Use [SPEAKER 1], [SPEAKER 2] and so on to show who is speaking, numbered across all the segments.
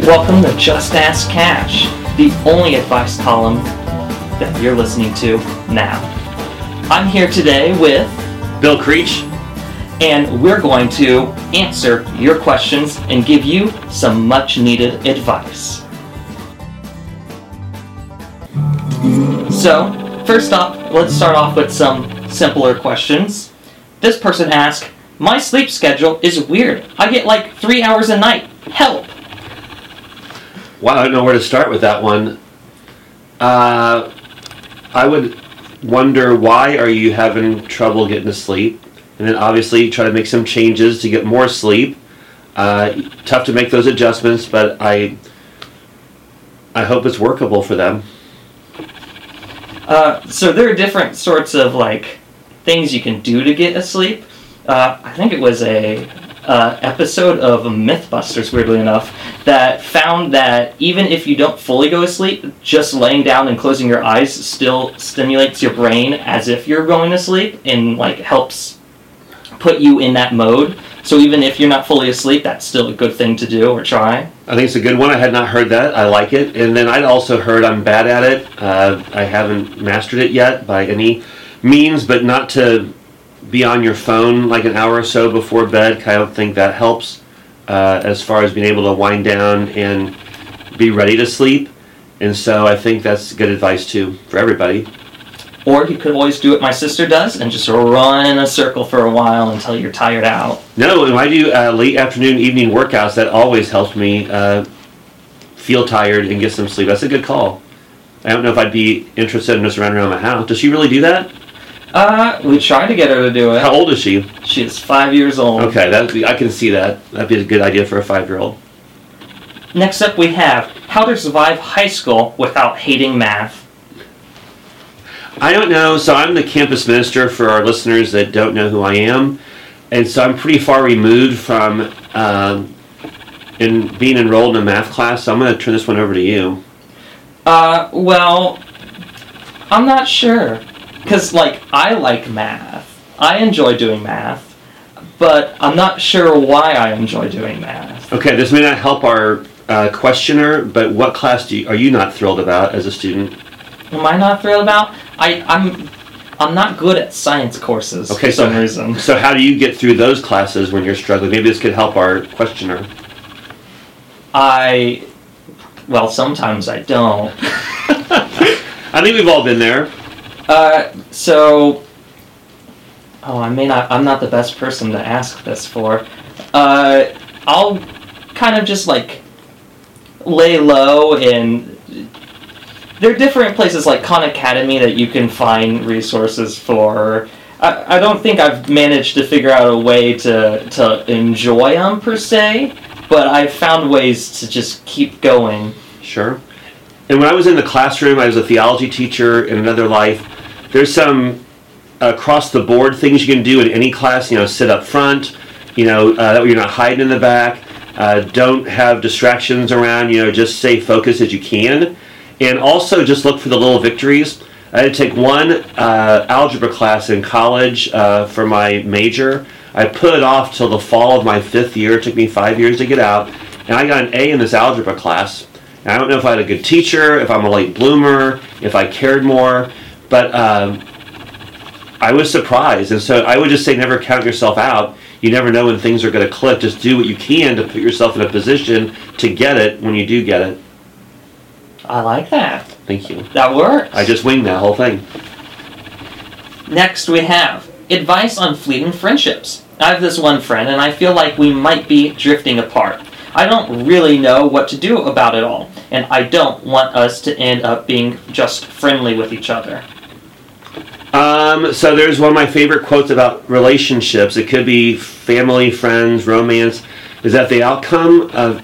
[SPEAKER 1] Welcome to Just Ask Cash, the only advice column that you're listening to now. I'm here today with,
[SPEAKER 2] Bill Creach.
[SPEAKER 1] and we're going to answer your questions and give you some much needed advice. So, first off, let's start off with some simpler questions. This person asked, My sleep schedule is weird. I get like three hours a night. Help!
[SPEAKER 2] Wow, I don't know where to start with that one. Uh, I would wonder why are you having trouble getting to sleep, and then obviously try to make some changes to get more sleep. Uh, tough to make those adjustments, but I I hope it's workable for them.
[SPEAKER 1] Uh, so there are different sorts of like things you can do to get asleep. Uh, I think it was a uh, episode of MythBusters, weirdly enough, that found that even if you don't fully go to sleep, just laying down and closing your eyes still stimulates your brain as if you're going to sleep and like helps put you in that mode. So even if you're not fully asleep, that's still a good thing to do or try.
[SPEAKER 2] I think it's a good one. I had not heard that. I like it. And then I'd also heard I'm bad at it. Uh, I haven't mastered it yet by any means, but not to be on your phone like an hour or so before bed. I don't think that helps uh, as far as being able to wind down and be ready to sleep. And so I think that's good advice too for everybody.
[SPEAKER 1] Or you could always do what my sister does and just run in a circle for a while until you're tired out.
[SPEAKER 2] No, when I do uh, late afternoon, evening workouts, that always helps me uh, feel tired and get some sleep. That's a good call. I don't know if I'd be interested in just running around the house. Does she really do that?
[SPEAKER 1] Uh, we tried to get her to do it.
[SPEAKER 2] How old is she?
[SPEAKER 1] She is five years old.
[SPEAKER 2] Okay, that I can see that. That'd be a good idea for a five-year-old.
[SPEAKER 1] Next up, we have how to survive high school without hating math.
[SPEAKER 2] I don't know. So I'm the campus minister for our listeners that don't know who I am, and so I'm pretty far removed from um, in being enrolled in a math class. So I'm going to turn this one over to you.
[SPEAKER 1] Uh, well, I'm not sure. Because, like, I like math. I enjoy doing math. But I'm not sure why I enjoy doing math.
[SPEAKER 2] Okay, this may not help our uh, questioner, but what class do you, are you not thrilled about as a student?
[SPEAKER 1] Am I not thrilled about? I, I'm. I'm not good at science courses
[SPEAKER 2] Okay,
[SPEAKER 1] for
[SPEAKER 2] so
[SPEAKER 1] some reason.
[SPEAKER 2] so how do you get through those classes when you're struggling? Maybe this could help our questioner.
[SPEAKER 1] I. Well, sometimes I don't.
[SPEAKER 2] I think we've all been there.
[SPEAKER 1] Uh, so. Oh, I may not. I'm not the best person to ask this for. Uh, I'll kind of just like lay low and. There are different places like Khan Academy that you can find resources for. I, I don't think I've managed to figure out a way to, to enjoy them per se, but I've found ways to just keep going.
[SPEAKER 2] Sure. And when I was in the classroom, I was a theology teacher in another life. There's some across the board things you can do in any class. You know, sit up front. You know, uh, that way you're not hiding in the back. Uh, don't have distractions around. You know, just stay focused as you can. And also just look for the little victories. I had to take one uh, algebra class in college uh, for my major. I put it off till the fall of my fifth year. It took me five years to get out. And I got an A in this algebra class. And I don't know if I had a good teacher, if I'm a late bloomer, if I cared more, but um, I was surprised. And so I would just say never count yourself out. You never know when things are going to click. Just do what you can to put yourself in a position to get it when you do get it.
[SPEAKER 1] I like that.
[SPEAKER 2] Thank you.
[SPEAKER 1] That works.
[SPEAKER 2] I just winged that whole thing.
[SPEAKER 1] Next, we have advice on fleeting friendships. I have this one friend, and I feel like we might be drifting apart. I don't really know what to do about it all, and I don't want us to end up being just friendly with each other.
[SPEAKER 2] Um, so there's one of my favorite quotes about relationships. It could be family, friends, romance. Is that the outcome of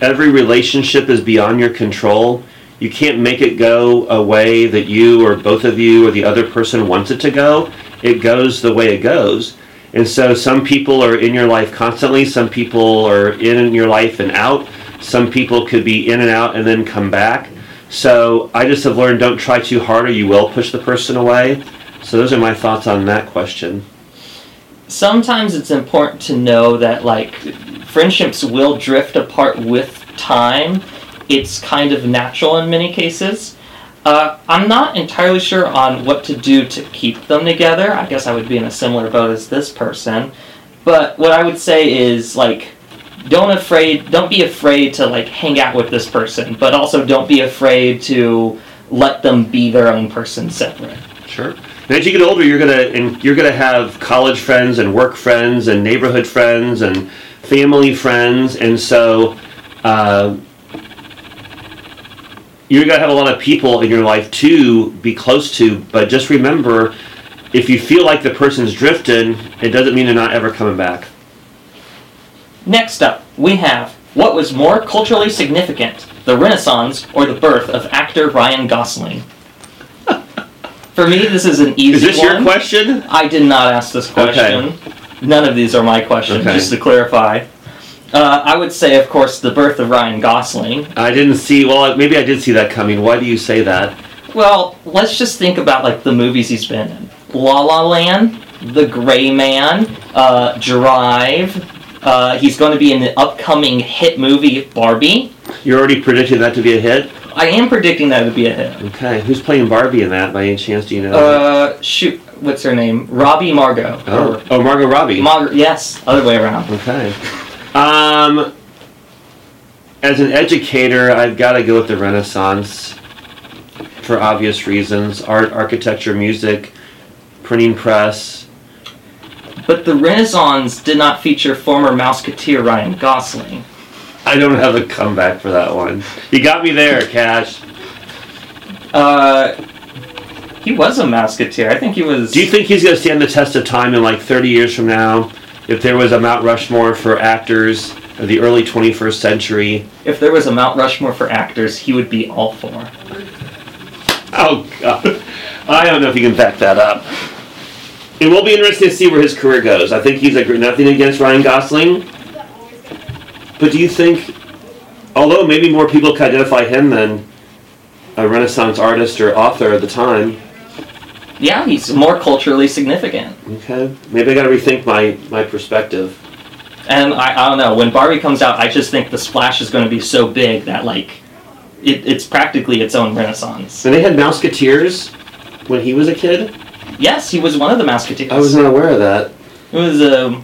[SPEAKER 2] every relationship is beyond your control. You can't make it go a way that you or both of you or the other person wants it to go. It goes the way it goes. And so some people are in your life constantly, some people are in your life and out. Some people could be in and out and then come back. So I just have learned don't try too hard or you will push the person away. So those are my thoughts on that question.
[SPEAKER 1] Sometimes it's important to know that, like, friendships will drift apart with time, it's kind of natural in many cases. Uh, I'm not entirely sure on what to do to keep them together. I guess I would be in a similar boat as this person. But what I would say is like don't afraid don't be afraid to like hang out with this person, but also don't be afraid to let them be their own person separate.
[SPEAKER 2] Sure. And as you get older, you're gonna and you're gonna have college friends and work friends and neighborhood friends and family friends, and so uh, you're gonna have a lot of people in your life to be close to. But just remember, if you feel like the person's drifting, it doesn't mean they're not ever coming back.
[SPEAKER 1] Next up, we have what was more culturally significant, the Renaissance or the birth of actor Ryan Gosling? For me, this is an easy one.
[SPEAKER 2] Is this
[SPEAKER 1] one.
[SPEAKER 2] your question?
[SPEAKER 1] I did not ask this question. None of these are my questions,
[SPEAKER 2] Okay.
[SPEAKER 1] just to clarify. Uh, I would say, of course, the birth of Ryan Gosling.
[SPEAKER 2] I didn't see. Well, maybe I did see that coming. Why do you say that?
[SPEAKER 1] Well, let's just think about like the movies he's been in: La La Land, The Gray Man, uh, Drive. Uh, he's going to be in the upcoming hit movie Barbie.
[SPEAKER 2] You're already predicting that to be a hit.
[SPEAKER 1] I am predicting that would be a hit.
[SPEAKER 2] Okay. Who's playing Barbie in that? By any chance, do you know?
[SPEAKER 1] Uh, shoot, what's her name? Robbie Margot.
[SPEAKER 2] oh, oh, Margot Robbie.
[SPEAKER 1] Mar- yes, other way around.
[SPEAKER 2] Okay. Um, as an educator, I've got to go with the Renaissance for obvious reasons art, architecture, music, printing press.
[SPEAKER 1] But the Renaissance did not feature former Mouseketeer Ryan Gosling.
[SPEAKER 2] I don't have a comeback for that one. You got me there, Cash.
[SPEAKER 1] Uh, he was a Mouseketeer. I think he was.
[SPEAKER 2] Do you think he's going to stand the test of time in like 30 years from now? If there was a Mount Rushmore for actors of the early 21st century.
[SPEAKER 1] if there was a Mount Rushmore for actors, he would be all four.
[SPEAKER 2] Oh, God. I don't know if you can back that up. It will be interesting to see where his career goes. I think he's a nothing against Ryan Gosling. But do you think, although maybe more people could identify him than a Renaissance artist or author at the time,
[SPEAKER 1] Yeah, he's more culturally significant.
[SPEAKER 2] okay, maybe I got to rethink my, my perspective.
[SPEAKER 1] And I, I don't know, when Barbie comes out, I just think the splash is going to be so big that, like, it, it's practically its own renaissance.
[SPEAKER 2] And they had Mouseketeers when he was a kid?
[SPEAKER 1] Yes, he was one of the Mouseketeers.
[SPEAKER 2] I was not aware of that.
[SPEAKER 1] It was a,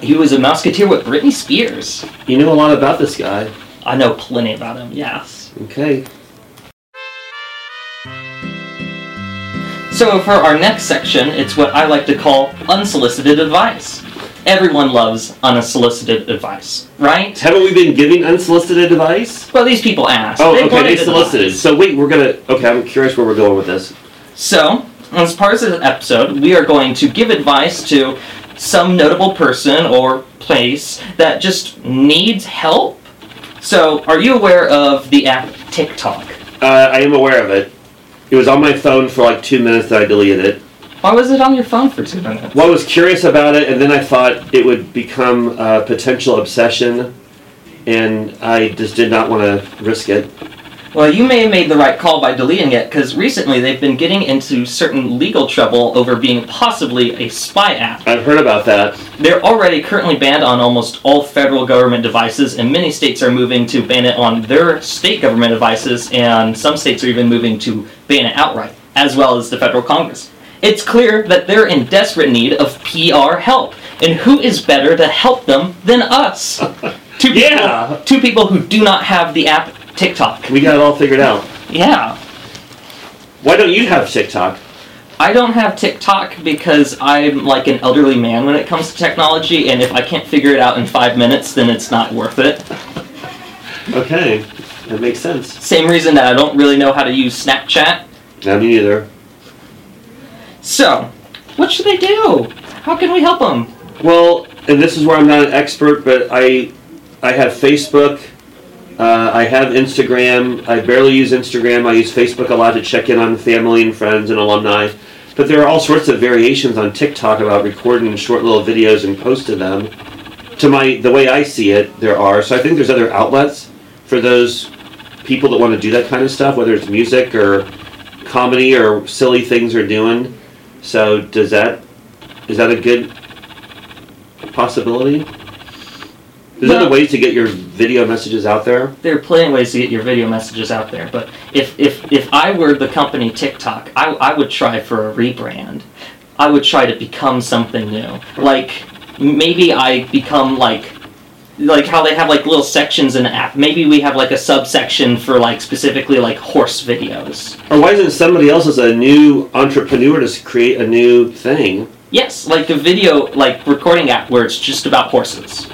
[SPEAKER 1] he was a musketeer with Britney Spears.
[SPEAKER 2] You know a lot about this guy.
[SPEAKER 1] I know plenty about him, yes.
[SPEAKER 2] Okay.
[SPEAKER 1] So for our next section, it's what I like to call unsolicited advice. Everyone loves unsolicited advice, right?
[SPEAKER 2] Haven't we been giving unsolicited advice?
[SPEAKER 1] Well, these people asked.
[SPEAKER 2] Oh, okay,
[SPEAKER 1] wanted
[SPEAKER 2] they solicited.
[SPEAKER 1] advice.
[SPEAKER 2] So wait, we're gonna. Okay, I'm curious where we're going with this.
[SPEAKER 1] So, as part of this episode, we are going to give advice to some notable person or place that just needs help. So, are you aware of the app TikTok?
[SPEAKER 2] Uh, I am aware of it. It was on my phone for like two minutes that I deleted it.
[SPEAKER 1] Why was it on your phone for two minutes?
[SPEAKER 2] Well, I was curious about it, and then I thought it would become a potential obsession, and I just did not want to risk it.
[SPEAKER 1] Well, you may have made the right call by deleting it, because recently they've been getting into certain legal trouble over being possibly a spy app.
[SPEAKER 2] I've heard about that.
[SPEAKER 1] They're already currently banned on almost all federal government devices, and many states are moving to ban it on their state government devices, and some states are even moving to ban it outright, as well as the federal Congress. It's clear that they're in desperate need of PR help, and who is better to help them than us? Two people,
[SPEAKER 2] Yeah.
[SPEAKER 1] two people who do not have the app TikTok.
[SPEAKER 2] We got it all figured out.
[SPEAKER 1] Yeah.
[SPEAKER 2] Why don't you have TikTok?
[SPEAKER 1] I don't have TikTok because I'm like an elderly man when it comes to technology, and if I can't figure it out in five minutes, then it's not worth it.
[SPEAKER 2] Okay, that makes sense.
[SPEAKER 1] Same reason that I don't really know how to use Snapchat.
[SPEAKER 2] Not me either.
[SPEAKER 1] So, what should they do? How can we help them?
[SPEAKER 2] Well, and this is where I'm not an expert, but I, I have Facebook. Uh, I have Instagram. I barely use Instagram. I use Facebook a lot to check in on family and friends and alumni. But there are all sorts of variations on TikTok about recording short little videos and posting them. To my the way I see it, there are. So I think there's other outlets for those people that want to do that kind of stuff, whether it's music or comedy or silly things they're doing. So does that is that a good possibility? Is there
[SPEAKER 1] Well-
[SPEAKER 2] other ways to get your video messages out there?
[SPEAKER 1] there are plenty of ways to get your video messages out there. But if if if I were the company TikTok, I I would try for a rebrand. I would try to become something new. Like maybe I become like like how they have like little sections in the app. Maybe we have like a subsection for like specifically like horse videos.
[SPEAKER 2] Or why isn't somebody else as a new entrepreneur to create a new thing?
[SPEAKER 1] Yes, like a video like recording app where it's just about horses.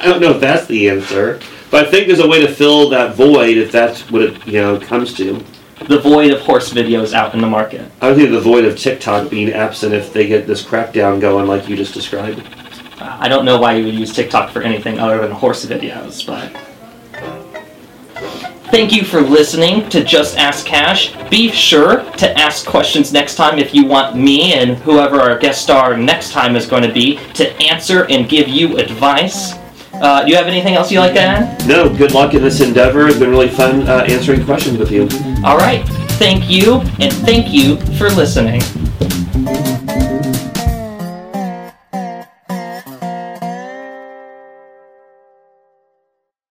[SPEAKER 2] I don't know if that's the answer, but I think there's a way to fill that void if that's what it you know comes to.
[SPEAKER 1] The void of horse videos out in the market.
[SPEAKER 2] I think the void of TikTok being absent if they get this crackdown going like you just described.
[SPEAKER 1] I don't know why you would use TikTok for anything other than horse videos, but. Thank you for listening to Just Ask Cash. Be sure to ask questions next time if you want me and whoever our guest star next time is going to be to answer and give you advice. Uh, do you have anything else you'd like to add?
[SPEAKER 2] No, good luck in this endeavor. It's been really fun uh, answering questions with you.
[SPEAKER 1] All right. Thank you, and thank you for listening.